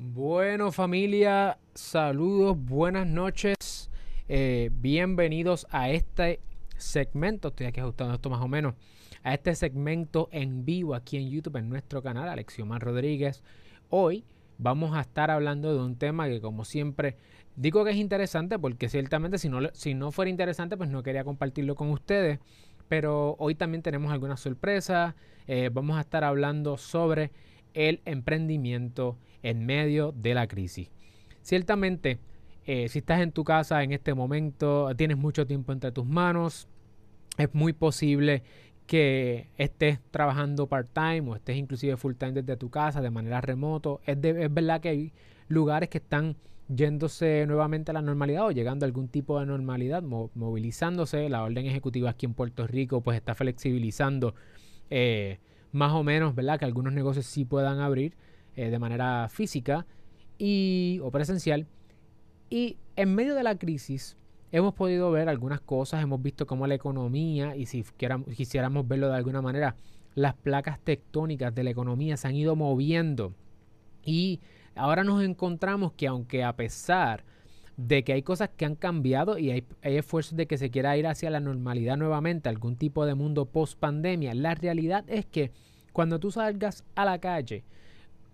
Bueno familia, saludos, buenas noches, eh, bienvenidos a este segmento, estoy aquí ajustando esto más o menos, a este segmento en vivo aquí en YouTube en nuestro canal, Alexiomar Rodríguez. Hoy vamos a estar hablando de un tema que como siempre digo que es interesante porque ciertamente si no, si no fuera interesante pues no quería compartirlo con ustedes, pero hoy también tenemos algunas sorpresas, eh, vamos a estar hablando sobre el emprendimiento en medio de la crisis. Ciertamente, eh, si estás en tu casa en este momento, tienes mucho tiempo entre tus manos, es muy posible que estés trabajando part-time o estés inclusive full-time desde tu casa de manera remoto. Es, es verdad que hay lugares que están yéndose nuevamente a la normalidad o llegando a algún tipo de normalidad, movilizándose. La orden ejecutiva aquí en Puerto Rico pues está flexibilizando eh, más o menos, ¿verdad? Que algunos negocios sí puedan abrir eh, de manera física y, o presencial. Y en medio de la crisis hemos podido ver algunas cosas, hemos visto cómo la economía, y si quisiéramos verlo de alguna manera, las placas tectónicas de la economía se han ido moviendo. Y ahora nos encontramos que aunque a pesar de que hay cosas que han cambiado y hay, esfuerzos de que se quiera ir hacia la normalidad nuevamente, algún tipo de mundo post pandemia, la realidad es que cuando tú salgas a la calle,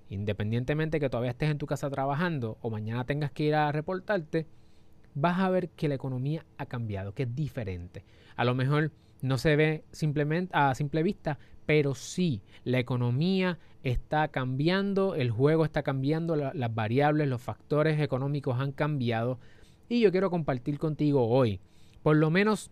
independientemente que todavía estés en tu casa trabajando o mañana tengas que ir a reportarte, vas a ver que la economía ha cambiado, que es diferente. A lo mejor no se ve simplemente a simple vista, pero sí, la economía está cambiando, el juego está cambiando, las variables, los factores económicos han cambiado y yo quiero compartir contigo hoy, por lo menos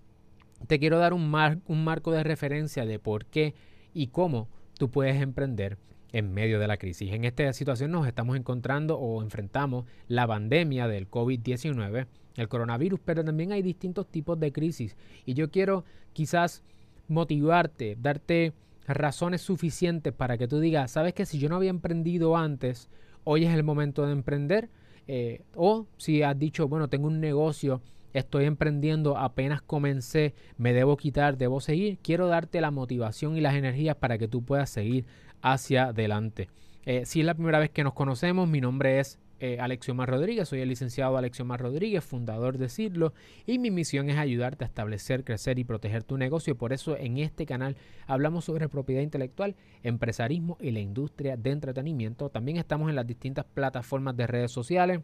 te quiero dar un, un marco de referencia de por qué y cómo tú puedes emprender en medio de la crisis. En esta situación nos estamos encontrando o enfrentamos la pandemia del COVID-19, el coronavirus, pero también hay distintos tipos de crisis. Y yo quiero quizás motivarte, darte razones suficientes para que tú digas, sabes que si yo no había emprendido antes, hoy es el momento de emprender. Eh, o si has dicho, bueno, tengo un negocio, estoy emprendiendo, apenas comencé, me debo quitar, debo seguir. Quiero darte la motivación y las energías para que tú puedas seguir hacia adelante. Eh, si es la primera vez que nos conocemos, mi nombre es eh, Alexiomar Rodríguez, soy el licenciado Alexiomar Rodríguez, fundador de Cirlo, y mi misión es ayudarte a establecer, crecer y proteger tu negocio. Por eso en este canal hablamos sobre propiedad intelectual, empresarismo y la industria de entretenimiento. También estamos en las distintas plataformas de redes sociales.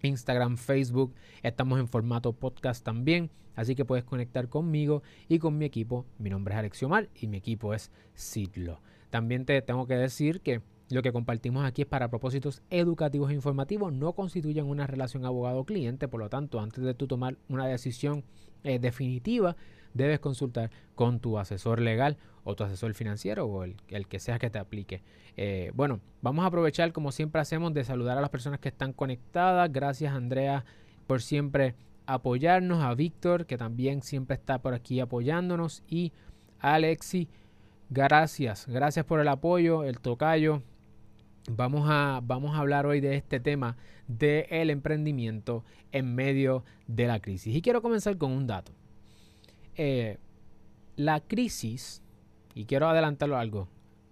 Instagram, Facebook, estamos en formato podcast también, así que puedes conectar conmigo y con mi equipo. Mi nombre es Alexiomar y mi equipo es Sidlo. También te tengo que decir que lo que compartimos aquí es para propósitos educativos e informativos, no constituyen una relación abogado-cliente, por lo tanto, antes de tú tomar una decisión eh, definitiva, debes consultar con tu asesor legal o tu asesor financiero o el, que sea que te aplique. Eh, bueno, vamos a aprovechar, como siempre hacemos, de saludar a las personas que están conectadas. Gracias, Andrea, por siempre apoyarnos, a Víctor, que también siempre está por aquí apoyándonos, y a Alexi. Gracias, gracias por el apoyo, el tocayo, Vamos a, vamos a hablar hoy de este tema del emprendimiento en medio de la crisis. Y quiero comenzar con un dato. Eh, la crisis, y quiero adelantarlo algo,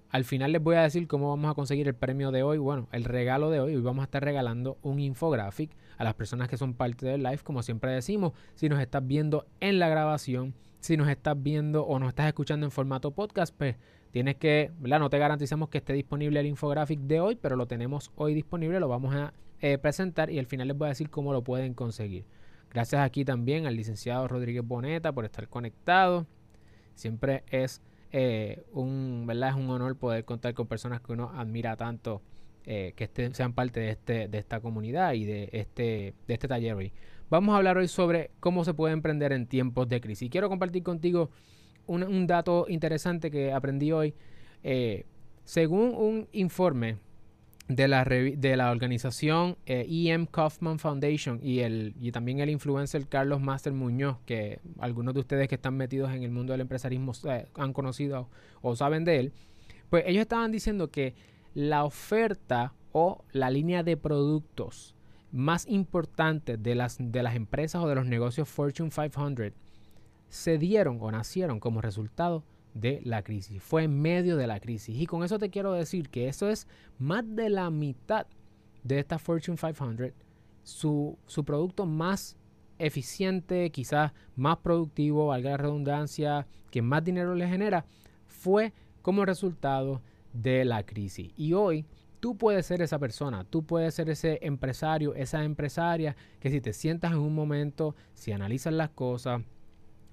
al final les voy a decir cómo vamos a conseguir el premio de hoy, bueno, el regalo de hoy. Hoy vamos a estar regalando un infographic a las personas que son parte del live, como siempre decimos, si nos estás viendo en la grabación, si nos estás viendo o nos estás escuchando en formato podcast, pues Tienes que, ¿verdad? No te garantizamos que esté disponible el infographic de hoy, pero lo tenemos hoy disponible, lo vamos a eh, presentar y al final les voy a decir cómo lo pueden conseguir. Gracias aquí también al licenciado Rodríguez Boneta por estar conectado. Siempre es eh, un, ¿verdad? Es un honor poder contar con personas que uno admira tanto, eh, que estén, sean parte de, este, de esta comunidad y de este, de este taller hoy. Vamos a hablar hoy sobre cómo se puede emprender en tiempos de crisis. Quiero compartir contigo un, dato interesante que aprendí hoy. Eh, según un informe de la, de la organización E.M. Kaufman Foundation y, el, y también el influencer Carlos Master Muñoz, que algunos de ustedes que están metidos en el mundo del empresarismo eh, han conocido o saben de él, pues ellos estaban diciendo que la oferta o la línea de productos más importante de las, de las empresas o de los negocios Fortune 500 se dieron o nacieron como resultado de la crisis. Fue en medio de la crisis. Y con eso te quiero decir que eso es más de la mitad de esta Fortune 500, su, su producto más eficiente, quizás más productivo, valga la redundancia, que más dinero le genera, fue como resultado de la crisis. Y hoy tú puedes ser esa persona, tú puedes ser ese empresario, esa empresaria que si te sientas en un momento, si analizas las cosas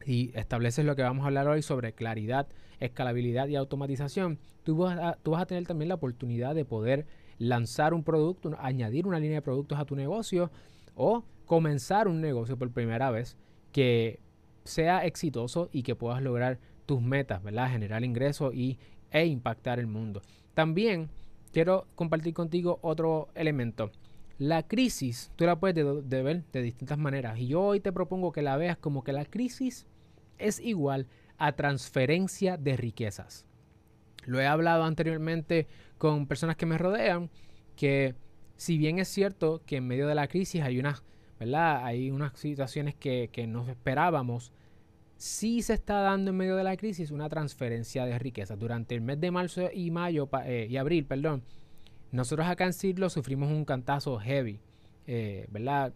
y estableces lo que vamos a hablar hoy sobre claridad, escalabilidad y automatización, tú vas a, tú vas a tener también la oportunidad de poder lanzar un producto, añadir una línea de productos a tu negocio o comenzar un negocio por primera vez que sea exitoso y que puedas lograr tus metas, ¿verdad? Generar ingresos y, e impactar el mundo. También quiero compartir contigo otro elemento. La crisis, tú la puedes ver de distintas maneras. Y yo hoy te propongo que la veas como que la crisis es igual a transferencia de riquezas. Lo he hablado anteriormente con personas que me rodean, que si bien es cierto que en medio de la crisis hay unas, ¿verdad? Hay unas situaciones que, que no esperábamos, sí se está dando en medio de la crisis una transferencia de riqueza. Durante el mes de marzo y mayo eh, y abril, perdón, nosotros acá en Cirlo sufrimos un cantazo heavy, eh, ¿verdad?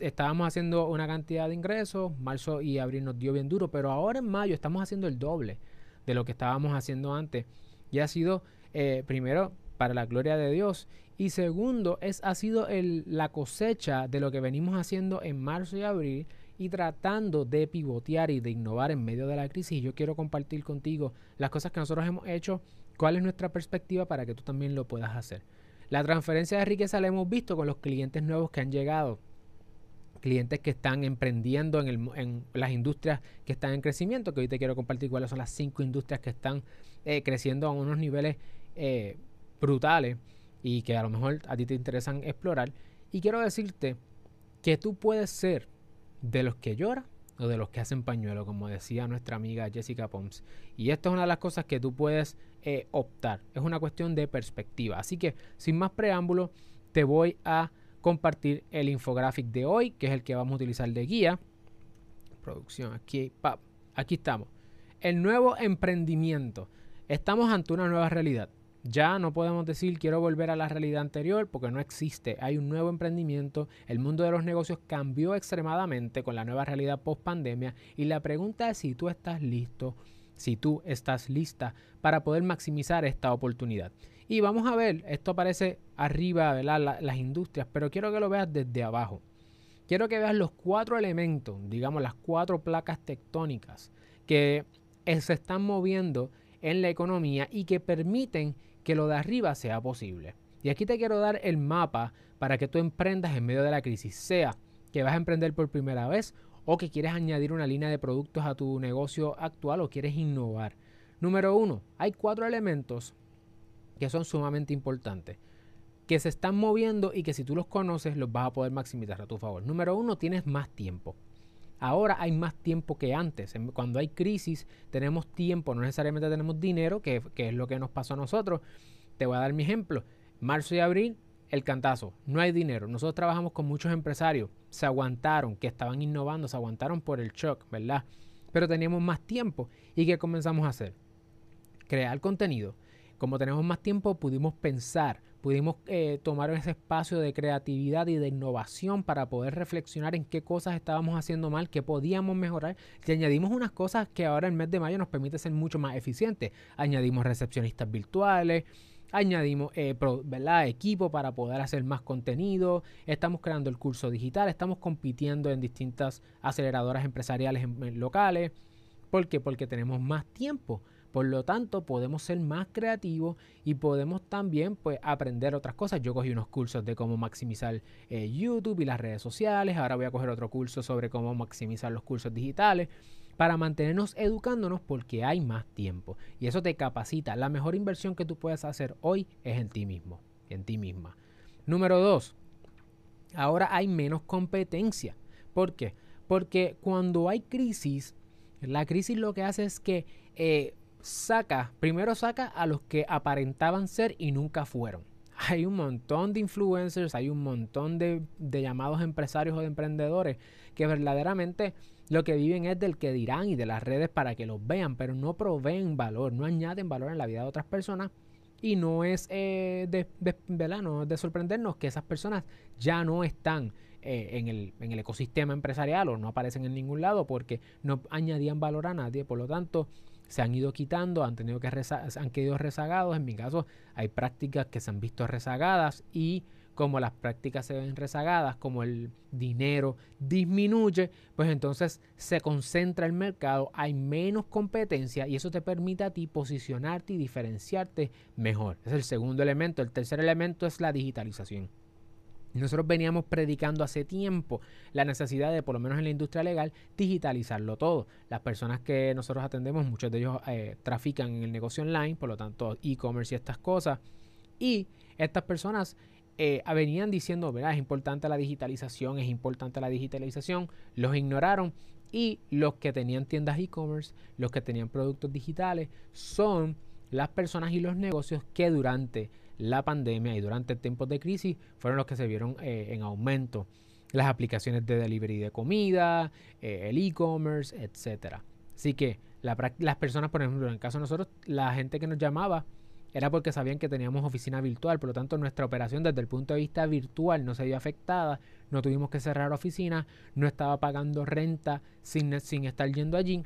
Estábamos haciendo una cantidad de ingresos, marzo y abril nos dio bien duro, pero ahora en mayo estamos haciendo el doble de lo que estábamos haciendo antes. Y ha sido, eh, primero, para la gloria de Dios. Y segundo, es, ha sido el, la cosecha de lo que venimos haciendo en marzo y abril y tratando de pivotear y de innovar en medio de la crisis. Yo quiero compartir contigo las cosas que nosotros hemos hecho, cuál es nuestra perspectiva para que tú también lo puedas hacer. La transferencia de riqueza la hemos visto con los clientes nuevos que han llegado, clientes que están emprendiendo en, las industrias que están en crecimiento, que hoy te quiero compartir cuáles son las cinco industrias que están eh, creciendo a unos niveles eh, brutales y que a lo mejor a ti te interesan explorar. Y quiero decirte que tú puedes ser de los que lloran o de los que hacen pañuelo, como decía nuestra amiga Jessica Pons. Y esto es una de las cosas que tú puedes eh, optar. Es una cuestión de perspectiva. Así que, sin más preámbulo, te voy a compartir el infographic de hoy, que es el que vamos a utilizar de guía. Producción, aquí, aquí estamos. El nuevo emprendimiento. Estamos ante una nueva realidad. Ya no podemos decir quiero volver a la realidad anterior porque no existe. Hay un nuevo emprendimiento. El mundo de los negocios cambió extremadamente con la nueva realidad post pandemia. Y la pregunta es si tú estás listo, si tú estás lista para poder maximizar esta oportunidad. Y vamos a ver, esto aparece arriba, las industrias, pero quiero que lo veas desde abajo. Quiero que veas los cuatro elementos, digamos las cuatro placas tectónicas que se están moviendo en la economía y que permiten que lo de arriba sea posible. Y aquí te quiero dar el mapa para que tú emprendas en medio de la crisis, sea que vas a emprender por primera vez o que quieres añadir una línea de productos a tu negocio actual o quieres innovar. Número uno, hay cuatro elementos que son sumamente importantes, que se están moviendo y que si tú los conoces los vas a poder maximizar a tu favor. Número uno, tienes más tiempo. Ahora hay más tiempo que antes. Cuando hay crisis tenemos tiempo, no necesariamente tenemos dinero, que, es lo que nos pasó a nosotros. Te voy a dar mi ejemplo. Marzo y abril, el cantazo, no hay dinero. Nosotros trabajamos con muchos empresarios, se aguantaron, que estaban innovando, se aguantaron por el shock, ¿verdad? Pero teníamos más tiempo. ¿Y qué comenzamos a hacer? Crear contenido. Como tenemos más tiempo, pudimos pensar, pudimos eh, tomar ese espacio de creatividad y de innovación para poder reflexionar en qué cosas estábamos haciendo mal, qué podíamos mejorar. Y añadimos unas cosas que ahora el mes de mayo nos permite ser mucho más eficientes. Añadimos recepcionistas virtuales, añadimos eh, equipo para poder hacer más contenido, estamos creando el curso digital, estamos compitiendo en distintas aceleradoras empresariales locales. ¿Por qué? Porque tenemos más tiempo por lo tanto, podemos ser más creativos y podemos también pues, aprender otras cosas. Yo cogí unos cursos de cómo maximizar eh, YouTube y las redes sociales. Ahora voy a coger otro curso sobre cómo maximizar los cursos digitales para mantenernos educándonos porque hay más tiempo. Y eso te capacita. La mejor inversión que tú puedes hacer hoy es en ti mismo, en ti misma. Número dos, ahora hay menos competencia. ¿Por qué? Porque cuando hay crisis, la crisis lo que hace es que eh, saca, primero saca a los que aparentaban ser y nunca fueron. Hay un montón de influencers, hay un montón de, llamados empresarios o de emprendedores que verdaderamente lo que viven es del que dirán y de las redes para que los vean, pero no proveen valor, no añaden valor en la vida de otras personas Y no es, eh, de, de sorprendernos que esas personas ya no están eh, en, el, en, el, ecosistema empresarial o no aparecen en ningún lado porque no añadían valor a nadie. Por lo tanto, se han ido quitando, han tenido que han quedado rezagados. En mi caso, hay prácticas que se han visto rezagadas y como las prácticas se ven rezagadas, como el dinero disminuye, pues entonces se concentra el mercado, hay menos competencia y eso te permite a ti posicionarte y diferenciarte mejor. Es el segundo elemento. El tercer elemento es la digitalización. Nosotros veníamos predicando hace tiempo la necesidad de, por lo menos en la industria legal, digitalizarlo todo. Las personas que nosotros atendemos, muchos de ellos eh, trafican en el negocio online, por lo tanto, e-commerce y estas cosas. Y estas personas eh, venían diciendo, ¿verdad? Es importante la digitalización, es importante la digitalización. Los ignoraron y los que tenían tiendas e-commerce, los que tenían productos digitales, son las personas y los negocios que durante la pandemia y durante tiempos de crisis fueron los que se vieron eh, en aumento. Las aplicaciones de delivery de comida, eh, el e-commerce, etcétera. Así que las personas, por ejemplo, en el caso de nosotros, la gente que nos llamaba era porque sabían que teníamos oficina virtual, por lo tanto nuestra operación desde el punto de vista virtual no se vio afectada, no tuvimos que cerrar oficina, no estaba pagando renta sin, sin estar yendo allí.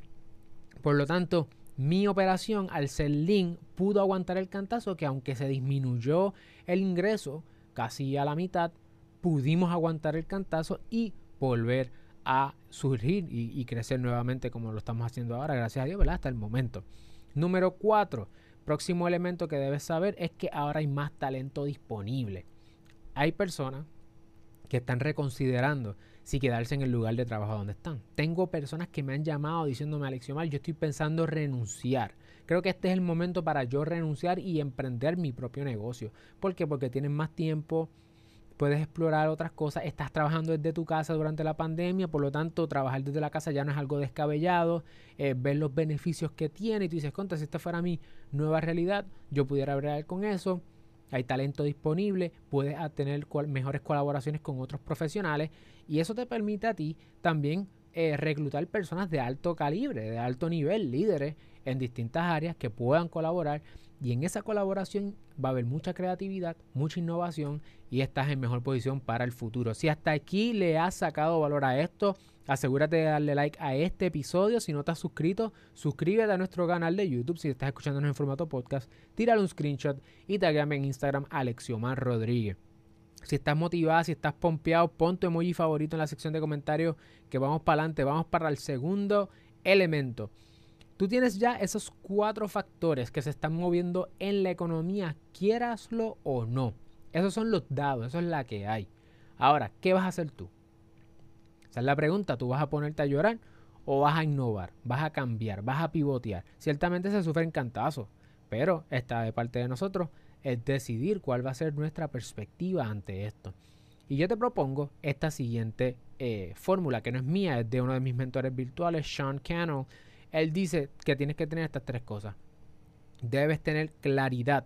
Por lo tanto, mi operación al ser link pudo aguantar el cantazo que aunque se disminuyó el ingreso casi a la mitad, pudimos aguantar el cantazo y volver a surgir y, crecer nuevamente como lo estamos haciendo ahora, gracias a Dios. Hasta el momento. Número 4, próximo elemento que debes saber es que ahora hay más talento disponible. Hay personas que están reconsiderando si quedarse en el lugar de trabajo donde están. Tengo personas que me han llamado diciéndome, Alexiomar, yo estoy pensando renunciar. Creo que este es el momento para yo renunciar y emprender mi propio negocio. ¿Por qué? Porque tienes más tiempo, puedes explorar otras cosas, estás trabajando desde tu casa durante la pandemia, por lo tanto trabajar desde la casa ya no es algo descabellado, eh, ver los beneficios que tiene y tú dices, contra, si esta fuera mi nueva realidad, yo pudiera hablar con eso, hay talento disponible, puedes tener mejores colaboraciones con otros profesionales y eso te permite a ti también eh, reclutar personas de alto calibre, de alto nivel, líderes en distintas áreas que puedan colaborar y en esa colaboración va a haber mucha creatividad, mucha innovación y estás en mejor posición para el futuro. Si hasta aquí le has sacado valor a esto, asegúrate de darle like a este episodio. Si no te has suscrito, suscríbete a nuestro canal de YouTube. Si estás escuchándonos en formato podcast, tírale un screenshot y tagueame en Instagram Alexiomar Rodríguez. Si estás motivado, si estás pompeado, pon tu emoji favorito en la sección de comentarios que vamos para adelante. Vamos para el segundo elemento. Tú tienes ya esos cuatro factores que se están moviendo en la economía, quieraslo o no. Esos son los dados, eso es la que hay. Ahora, ¿qué vas a hacer tú? Esa es la pregunta, ¿tú vas a ponerte a llorar o vas a innovar? ¿Vas a cambiar? ¿Vas a pivotear? Ciertamente se sufren cantazos, pero está de parte de nosotros es decidir cuál va a ser nuestra perspectiva ante esto. Y yo te propongo esta siguiente eh, fórmula, que no es mía, es de uno de mis mentores virtuales, Sean Cannell, él dice que tienes que tener estas tres cosas. Debes tener claridad.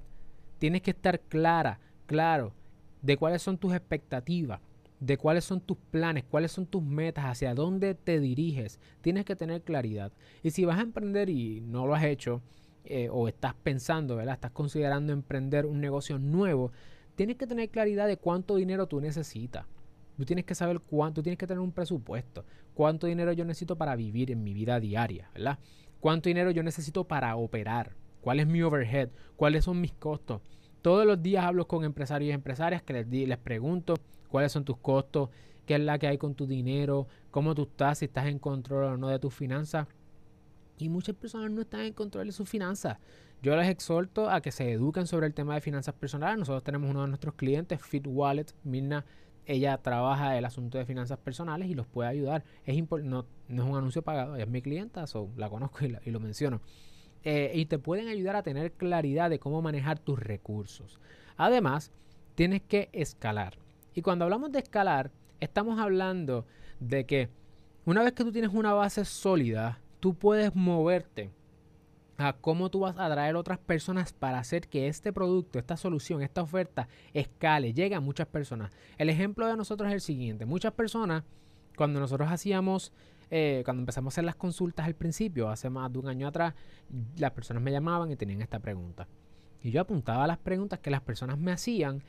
Tienes que estar clara, claro, de cuáles son tus expectativas, de cuáles son tus planes, cuáles son tus metas, hacia dónde te diriges. Tienes que tener claridad. Y si vas a emprender y no lo has hecho, eh, o estás pensando, ¿verdad? Estás considerando emprender un negocio nuevo, tienes que tener claridad de cuánto dinero tú necesitas. Tú tienes que saber cuánto, tú tienes que tener un presupuesto. Cuánto dinero yo necesito para vivir en mi vida diaria, ¿verdad? Cuánto dinero yo necesito para operar. ¿Cuál es mi overhead? ¿Cuáles son mis costos? Todos los días hablo con empresarios y empresarias que les, les pregunto cuáles son tus costos, qué es la que hay con tu dinero, cómo tú estás, si estás en control o no de tus finanzas. Y muchas personas no están en control de sus finanzas. Yo les exhorto a que se eduquen sobre el tema de finanzas personales. Nosotros tenemos uno de nuestros clientes, Fit Wallet, Mirna ella trabaja el asunto de finanzas personales y los puede ayudar. Es no, no es un anuncio pagado, ella es mi clienta, so, la conozco y, lo menciono. Eh, y te pueden ayudar a tener claridad de cómo manejar tus recursos. Además, tienes que escalar. Y cuando hablamos de escalar, estamos hablando de que una vez que tú tienes una base sólida, tú puedes moverte a cómo tú vas a atraer otras personas para hacer que este producto, esta solución, esta oferta escale, llegue a muchas personas. El ejemplo de nosotros es el siguiente. Muchas personas, cuando nosotros hacíamos, eh, cuando empezamos a hacer las consultas al principio, hace más de un año atrás, las personas me llamaban y tenían esta pregunta. Y yo apuntaba las preguntas que las personas me hacían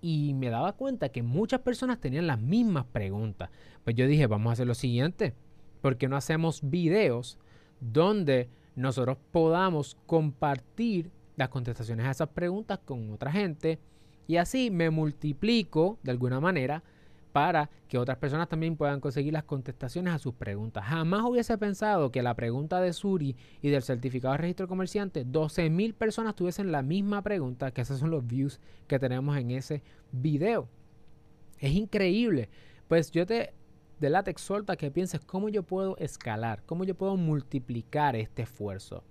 y me daba cuenta que muchas personas tenían las mismas preguntas. Pues yo dije, vamos a hacer lo siguiente, ¿por qué no hacemos videos donde nosotros podamos compartir las contestaciones a esas preguntas con otra gente y así me multiplico de alguna manera para que otras personas también puedan conseguir las contestaciones a sus preguntas. Jamás hubiese pensado que la pregunta de Suri y del certificado de registro comerciante, 12.000 personas tuviesen la misma pregunta, que esos son los views que tenemos en ese video. Es increíble. Pues yo te, de la te que pienses cómo yo puedo escalar, cómo yo puedo multiplicar este esfuerzo.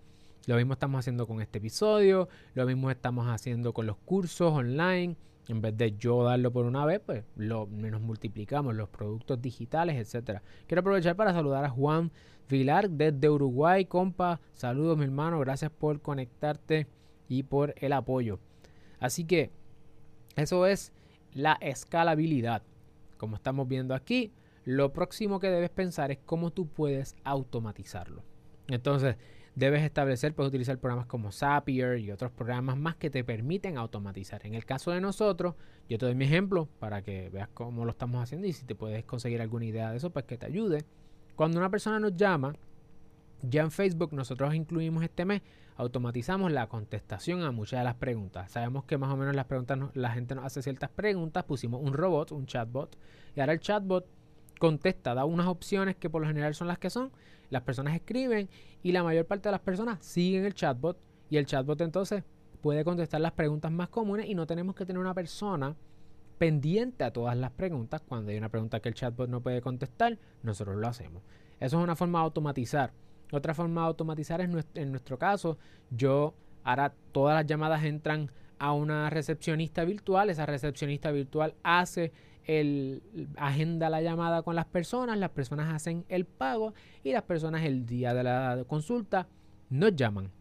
Lo mismo estamos haciendo con este episodio, lo mismo estamos haciendo con los cursos online en vez de yo darlo por una vez, pues lo, nos multiplicamos los productos digitales, etcétera. Quiero aprovechar para saludar a Juan Vilar desde Uruguay, compa. Saludos, mi hermano. Gracias por conectarte y por el apoyo. Así que eso es la escalabilidad. Como estamos viendo aquí, lo próximo que debes pensar es cómo tú puedes automatizarlo. Entonces, debes establecer, puedes utilizar programas como Zapier y otros programas más que te permiten automatizar. En el caso de nosotros, yo te doy mi ejemplo para que veas cómo lo estamos haciendo y si te puedes conseguir alguna idea de eso, pues que te ayude. Cuando una persona nos llama, ya en Facebook nosotros incluimos este mes, automatizamos la contestación a muchas de las preguntas. Sabemos que más o menos las preguntas, la gente nos hace ciertas preguntas, pusimos un robot, un chatbot, y ahora el chatbot contesta, da unas opciones que por lo general son las que son. Las personas escriben y la mayor parte de las personas siguen el chatbot y el chatbot entonces puede contestar las preguntas más comunes y no tenemos que tener una persona pendiente a todas las preguntas. Cuando hay una pregunta que el chatbot no puede contestar, nosotros lo hacemos. Eso es una forma de automatizar. Otra forma de automatizar es en nuestro caso, yo ahora todas las llamadas entran a una recepcionista virtual, esa recepcionista virtual hace el, agenda la llamada con las personas, las personas hacen el pago y las personas el día de la consulta nos llaman.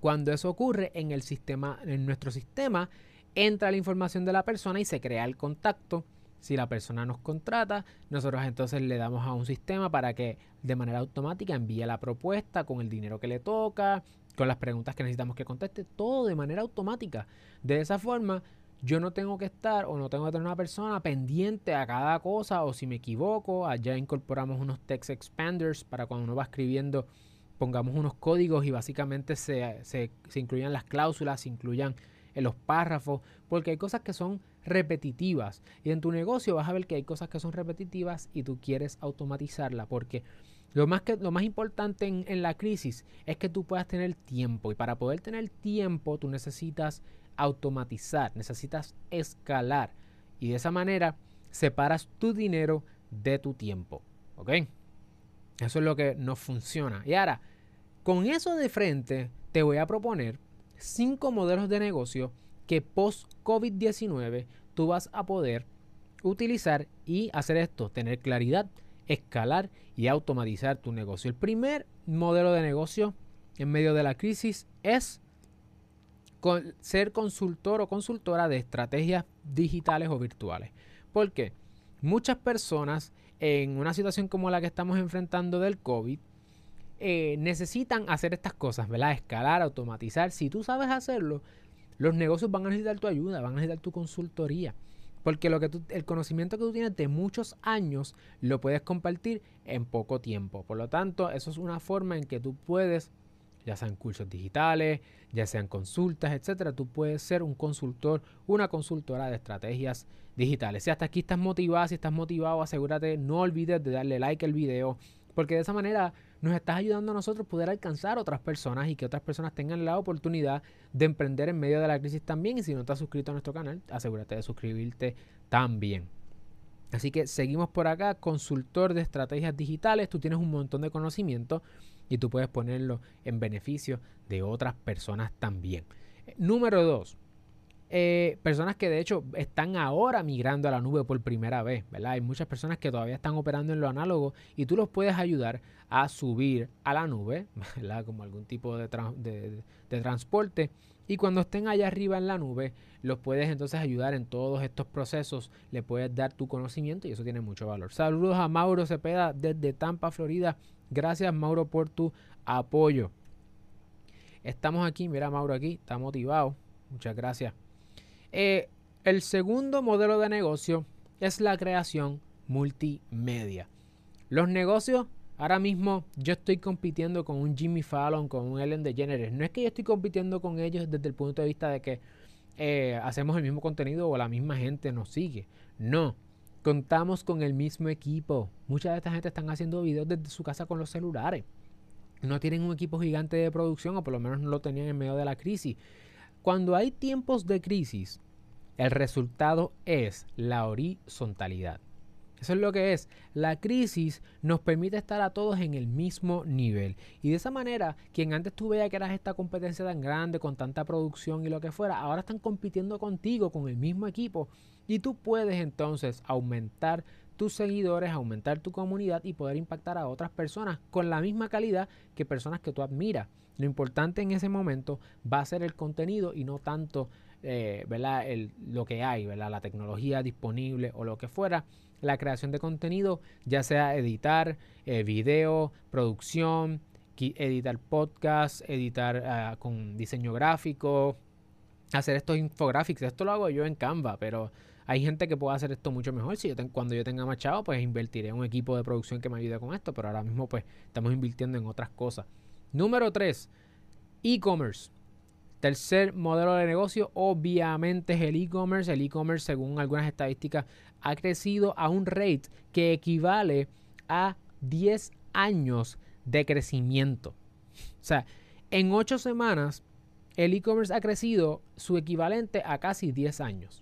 Cuando eso ocurre en el sistema, en nuestro sistema, entra la información de la persona y se crea el contacto. Si la persona nos contrata, nosotros entonces le damos a un sistema para que de manera automática envíe la propuesta con el dinero que le toca, con las preguntas que necesitamos que conteste, todo de manera automática. De esa forma, yo no tengo que estar o no tengo que tener una persona pendiente a cada cosa o si me equivoco, allá incorporamos unos text expanders para cuando uno va escribiendo pongamos unos códigos y básicamente se, se, incluyan las cláusulas, se incluyan en los párrafos, porque hay cosas que son repetitivas. Y en tu negocio vas a ver que hay cosas que son repetitivas y tú quieres automatizarla porque lo más, que, lo más importante en, en la crisis es que tú puedas tener tiempo. Y para poder tener tiempo tú necesitas automatizar, necesitas escalar y de esa manera separas tu dinero de tu tiempo. ¿Ok? Eso es lo que no funciona. Y ahora, con eso de frente, te voy a proponer cinco modelos de negocio que post-COVID-19 tú vas a poder utilizar y hacer esto, tener claridad, escalar y automatizar tu negocio. El primer modelo de negocio en medio de la crisis es ser consultor o consultora de estrategias digitales o virtuales. Porque muchas personas en una situación como la que estamos enfrentando del COVID eh, necesitan hacer estas cosas, ¿verdad? Escalar, automatizar. Si tú sabes hacerlo, los negocios van a necesitar tu ayuda, van a necesitar tu consultoría. Porque lo que el conocimiento que tú tienes de muchos años lo puedes compartir en poco tiempo. Por lo tanto, eso es una forma en que tú puedes ya sean cursos digitales, ya sean consultas, etcétera, tú puedes ser un consultor, una consultora de estrategias digitales. Si hasta aquí estás motivado, si estás motivado, asegúrate, no olvides de darle like al video, porque de esa manera nos estás ayudando a nosotros poder alcanzar a otras personas y que otras personas tengan la oportunidad de emprender en medio de la crisis también. Y si no estás suscrito a nuestro canal, asegúrate de suscribirte también. Así que seguimos por acá, consultor de estrategias digitales, tú tienes un montón de conocimiento y tú puedes ponerlo en beneficio de otras personas también. Eh, número dos, eh, personas que de hecho están ahora migrando a la nube por primera vez, ¿verdad? Hay muchas personas que todavía están operando en lo análogo y tú los puedes ayudar a subir a la nube, ¿verdad? Como algún tipo de, de transporte. Y cuando estén allá arriba en la nube, los puedes entonces ayudar en todos estos procesos, le puedes dar tu conocimiento y eso tiene mucho valor. Saludos a Mauro Cepeda desde Tampa, Florida. Gracias Mauro por tu apoyo. estamos aquí, mira Mauro aquí, está motivado. Muchas gracias. Eh, el segundo modelo de negocio es la creación multimedia. Los negocios, ahora mismo yo estoy compitiendo con un Jimmy Fallon, con un Ellen DeGeneres. No es que yo estoy compitiendo con ellos desde el punto de vista de que eh, hacemos el mismo contenido o la misma gente nos sigue. No, contamos con el mismo equipo. Mucha de esta gente están haciendo videos desde su casa con los celulares. No tienen un equipo gigante de producción o por lo menos no lo tenían en medio de la crisis. Cuando hay tiempos de crisis, el resultado es la horizontalidad. Eso es lo que es. La crisis nos permite estar a todos en el mismo nivel. Y de esa manera, quien antes tú veías que eras esta competencia tan grande, con tanta producción y lo que fuera, ahora están compitiendo contigo, con el mismo equipo. Y tú puedes entonces aumentar tus seguidores, aumentar tu comunidad y poder impactar a otras personas con la misma calidad que personas que tú admiras. Lo importante en ese momento va a ser el contenido y no tanto eh, lo que hay, la tecnología disponible o lo que fuera la creación de contenido, ya sea editar eh, video, producción, editar podcast, editar ah, con diseño gráfico, hacer estos infográficos. Esto lo hago yo en Canva, pero hay gente que puede hacer esto mucho mejor. Si yo cuando yo tenga machado, pues invertiré en un equipo de producción que me ayude con esto, pero ahora mismo pues estamos invirtiendo en otras cosas. Número 3, e-commerce. Tercer modelo de negocio, obviamente, es el e-commerce. El e-commerce, según algunas estadísticas, ha crecido a un rate que equivale a 10 años de crecimiento. O sea, en 8 semanas, el e-commerce ha crecido su equivalente a casi 10 años.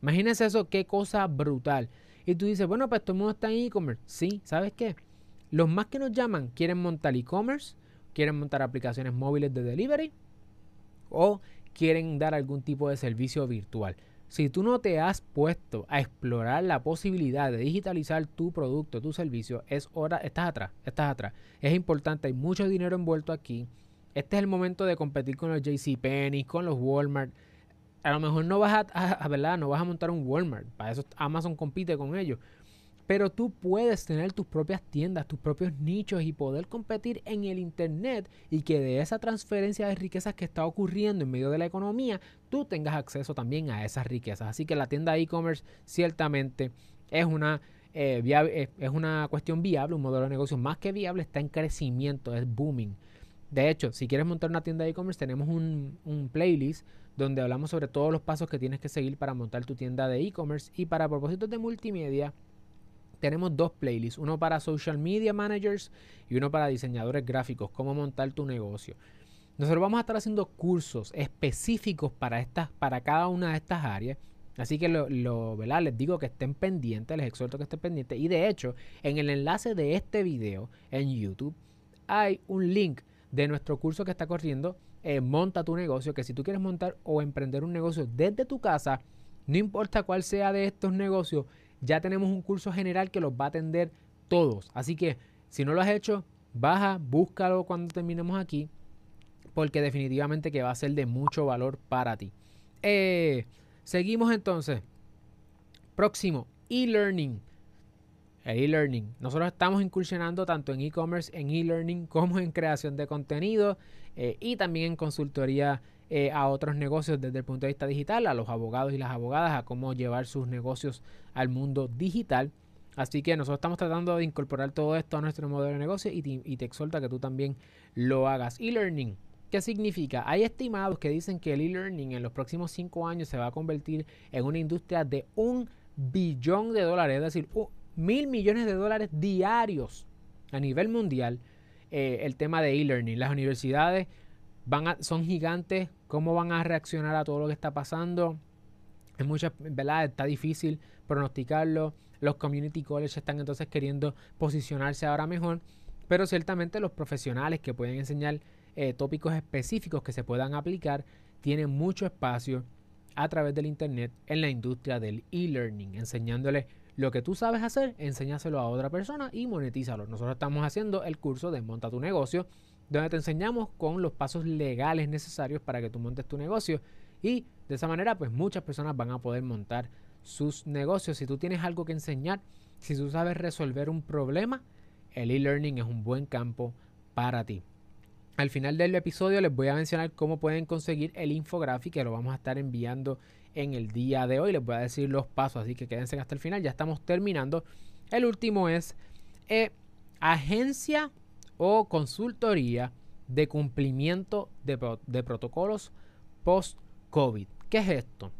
Imagínense eso, qué cosa brutal. Y tú dices, bueno, pues todo el mundo está en e-commerce. Sí, ¿sabes qué? Los más que nos llaman quieren montar e-commerce, quieren montar aplicaciones móviles de delivery o quieren dar algún tipo de servicio virtual. Si tú no te has puesto a explorar la posibilidad de digitalizar tu producto, tu servicio, es hora, estás atrás, estás atrás. Es importante, hay mucho dinero envuelto aquí. Este es el momento de competir con los JCPenney, con los Walmart. A lo mejor no vas a, ¿verdad? No vas a montar un Walmart. Para eso Amazon compite con ellos. Pero tú puedes tener tus propias tiendas, tus propios nichos y poder competir en el Internet y que de esa transferencia de riquezas que está ocurriendo en medio de la economía, tú tengas acceso también a esas riquezas. Así que la tienda e-commerce ciertamente es una, eh, eh, es una cuestión viable, un modelo de negocio más que viable, está en crecimiento, es booming. De hecho, si quieres montar una tienda de e-commerce, tenemos un, un, playlist donde hablamos sobre todos los pasos que tienes que seguir para montar tu tienda de e-commerce y para propósitos de multimedia tenemos dos playlists, uno para social media managers y uno para diseñadores gráficos, cómo montar tu negocio. Nosotros vamos a estar haciendo cursos específicos para, estas, para cada una de estas áreas. Así que lo, lo les digo que estén pendientes, les exhorto que estén pendientes. Y de hecho, en el enlace de este video en YouTube hay un link de nuestro curso que está corriendo, eh, Monta tu negocio, que si tú quieres montar o emprender un negocio desde tu casa, no importa cuál sea de estos negocios, ya tenemos un curso general que los va a atender todos. Así que si no lo has hecho, baja, búscalo cuando terminemos aquí, porque definitivamente que va a ser de mucho valor para ti. Eh, seguimos entonces. Próximo, e-learning. E-learning. Nosotros estamos incursionando tanto en e-commerce, en e-learning, como en creación de contenido eh, y también en consultoría eh, a otros negocios desde el punto de vista digital, a los abogados y las abogadas, a cómo llevar sus negocios al mundo digital. Así que nosotros estamos tratando de incorporar todo esto a nuestro modelo de negocio y te, exhorta que tú también lo hagas. E-learning. ¿Qué significa? Hay estimados que dicen que el e-learning en los próximos cinco años se va a convertir en una industria de un billón de dólares, es decir, mil millones de dólares diarios a nivel mundial. Eh, el tema de e-learning. Las universidades van son gigantes, cómo van a reaccionar a todo lo que está pasando. Es mucha, ¿verdad? Está difícil pronosticarlo. Los community colleges están entonces queriendo posicionarse ahora mejor. Pero ciertamente los profesionales que pueden enseñar eh, tópicos específicos que se puedan aplicar tienen mucho espacio a través del Internet en la industria del e-learning, enseñándole lo que tú sabes hacer, enséñaselo a otra persona y monetízalo. Nosotros estamos haciendo el curso de Monta tu negocio donde te enseñamos con los pasos legales necesarios para que tú montes tu negocio y de esa manera pues muchas personas van a poder montar sus negocios. Si tú tienes algo que enseñar, si tú sabes resolver un problema, el e-learning es un buen campo para ti. Al final del episodio les voy a mencionar cómo pueden conseguir el infográfico que lo vamos a estar enviando en el día de hoy. Les voy a decir los pasos, así que quédense hasta el final. Ya estamos terminando. El último es eh, agencia o consultoría de cumplimiento de, de protocolos post-COVID. ¿Qué es esto?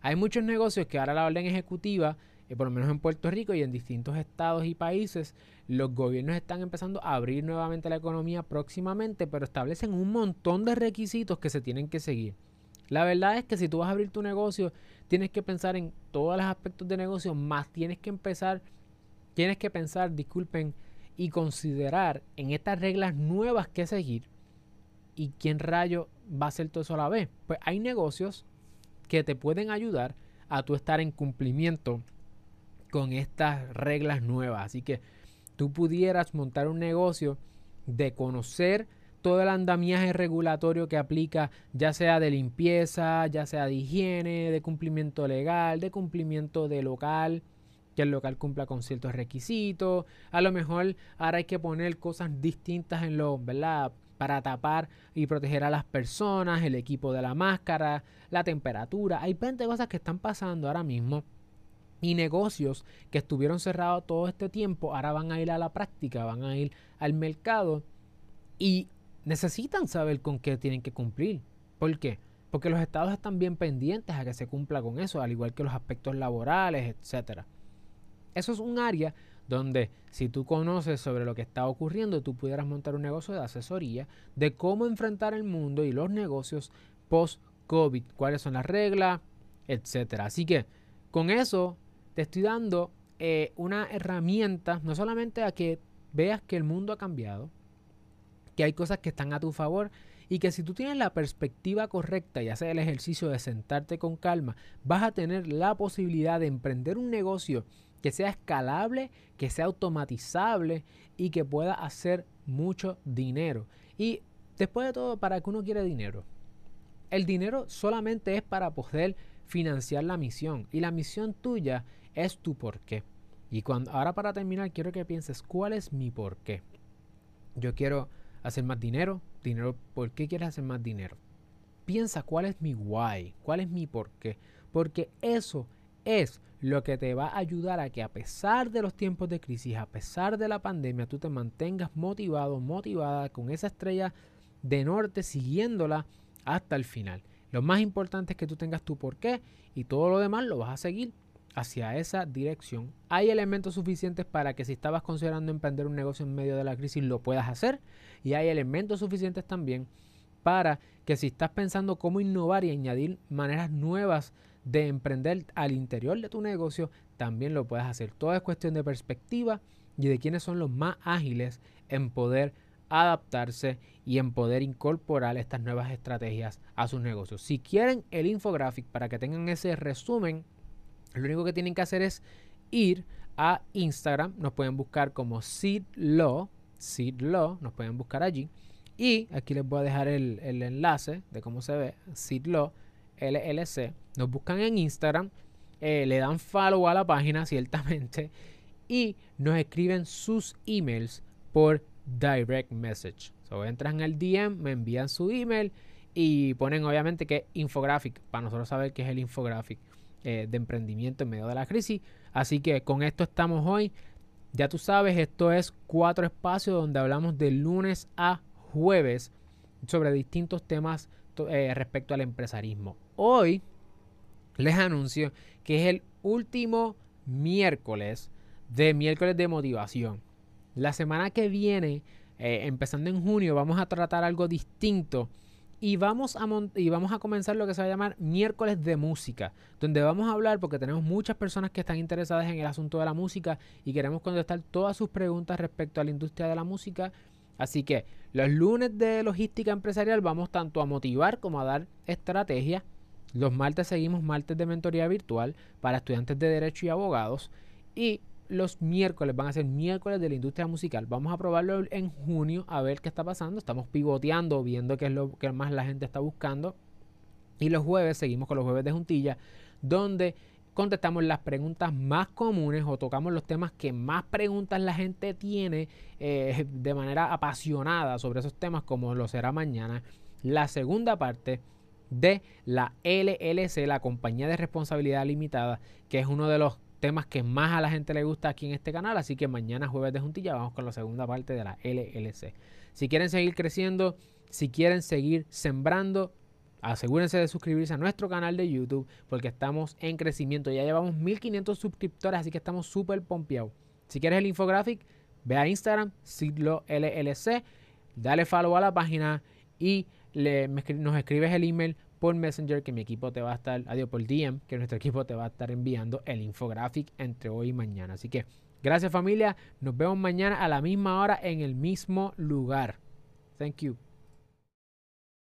Hay muchos negocios que ahora la orden ejecutiva, eh, por lo menos en Puerto Rico y en distintos estados y países, los gobiernos están empezando a abrir nuevamente la economía próximamente, pero establecen un montón de requisitos que se tienen que seguir. La verdad es que si tú vas a abrir tu negocio, tienes que pensar en todos los aspectos de negocio, más tienes que empezar, tienes que pensar, disculpen, y considerar en estas reglas nuevas que seguir y quién rayo va a hacer todo eso a la vez. Pues hay negocios que te pueden ayudar a tú estar en cumplimiento con estas reglas nuevas. Así que tú pudieras montar un negocio de conocer todo el andamiaje regulatorio que aplica, ya sea de limpieza, ya sea de higiene, de cumplimiento legal, de cumplimiento de local, que el local cumpla con ciertos requisitos. A lo mejor ahora hay que poner cosas distintas en los, ¿verdad? Para tapar y proteger a las personas, el equipo de la máscara, la temperatura. Hay 20 cosas que están pasando ahora mismo y negocios que estuvieron cerrados todo este tiempo ahora van a ir a la práctica, van a ir al mercado y necesitan saber con qué tienen que cumplir. ¿Por qué? Porque los estados están bien pendientes a que se cumpla con eso, al igual que los aspectos laborales, etcétera. Eso es un área donde si tú conoces sobre lo que está ocurriendo, tú pudieras montar un negocio de asesoría de cómo enfrentar el mundo y los negocios post-COVID, cuáles son las reglas, etcétera. Así que con eso te estoy dando eh, una herramienta, no solamente a que veas que el mundo ha cambiado, que hay cosas que están a tu favor y que si tú tienes la perspectiva correcta y haces el ejercicio de sentarte con calma, vas a tener la posibilidad de emprender un negocio que sea escalable, que sea automatizable y que pueda hacer mucho dinero. Y después de todo, ¿para qué uno quiere dinero? El dinero solamente es para poder financiar la misión y la misión tuya es tu por qué. Y cuando, ahora para terminar, quiero que pienses cuál es mi por qué. Yo quiero hacer más dinero. Dinero, ¿por qué quieres hacer más dinero? Piensa cuál es mi why, cuál es mi por qué. Porque eso es lo que te va a ayudar a que a pesar de los tiempos de crisis, a pesar de la pandemia, tú te mantengas motivado, motivada con esa estrella de norte siguiéndola hasta el final. Lo más importante es que tú tengas tu por qué y todo lo demás lo vas a seguir hacia esa dirección. Hay elementos suficientes para que si estabas considerando emprender un negocio en medio de la crisis lo puedas hacer y hay elementos suficientes también para que si estás pensando cómo innovar y añadir maneras nuevas de emprender al interior de tu negocio, también lo puedas hacer. Todo es cuestión de perspectiva y de quiénes son los más ágiles en poder adaptarse y en poder incorporar estas nuevas estrategias a sus negocios. Si quieren el infográfico para que tengan ese resumen lo único que tienen que hacer es ir a Instagram, nos pueden buscar como SeedLaw, SeedLaw, nos pueden buscar allí. Y aquí les voy a dejar el, enlace de cómo se ve, LLC. Nos buscan en Instagram, eh, le dan follow a la página, ciertamente, y nos escriben sus emails por direct message. So, entran al DM, me envían su email y ponen obviamente que infographic, para nosotros saber qué es el infographic. Eh, de emprendimiento en medio de la crisis. Así que con esto estamos hoy. Ya tú sabes, esto es cuatro espacios donde hablamos de lunes a jueves sobre distintos temas eh, respecto al empresarismo. Hoy les anuncio que es el último miércoles de miércoles de motivación. La semana que viene, eh, empezando en junio, vamos a tratar algo distinto y vamos, a y vamos a comenzar lo que se va a llamar miércoles de música, donde vamos a hablar porque tenemos muchas personas que están interesadas en el asunto de la música y queremos contestar todas sus preguntas respecto a la industria de la música. Así que los lunes de logística empresarial vamos tanto a motivar como a dar estrategias. Los martes seguimos martes de mentoría virtual para estudiantes de derecho y abogados. Y los miércoles van a ser miércoles de la industria musical. Vamos a probarlo en junio a ver qué está pasando. Estamos pivoteando, viendo qué es lo que más la gente está buscando. Y los jueves seguimos con los jueves de juntilla, donde contestamos las preguntas más comunes o tocamos los temas que más preguntas la gente tiene eh, de manera apasionada sobre esos temas como lo será mañana. La segunda parte de la LLC, la compañía de responsabilidad limitada, que es uno de los temas que más a la gente le gusta aquí en este canal. Así que mañana jueves de juntilla vamos con la segunda parte de la LLC. Si quieren seguir creciendo, si quieren seguir sembrando, asegúrense de suscribirse a nuestro canal de YouTube porque estamos en crecimiento. Ya llevamos 1500 suscriptores, así que estamos súper pompeados. Si quieres el infographic, ve a Instagram, Sidlo LLC, dale follow a la página y nos escribes el email por Messenger que mi equipo te va a estar, adiós por DM, que nuestro equipo te va a estar enviando el infographic entre hoy y mañana. Así que gracias familia, nos vemos mañana a la misma hora en el mismo lugar. Thank you.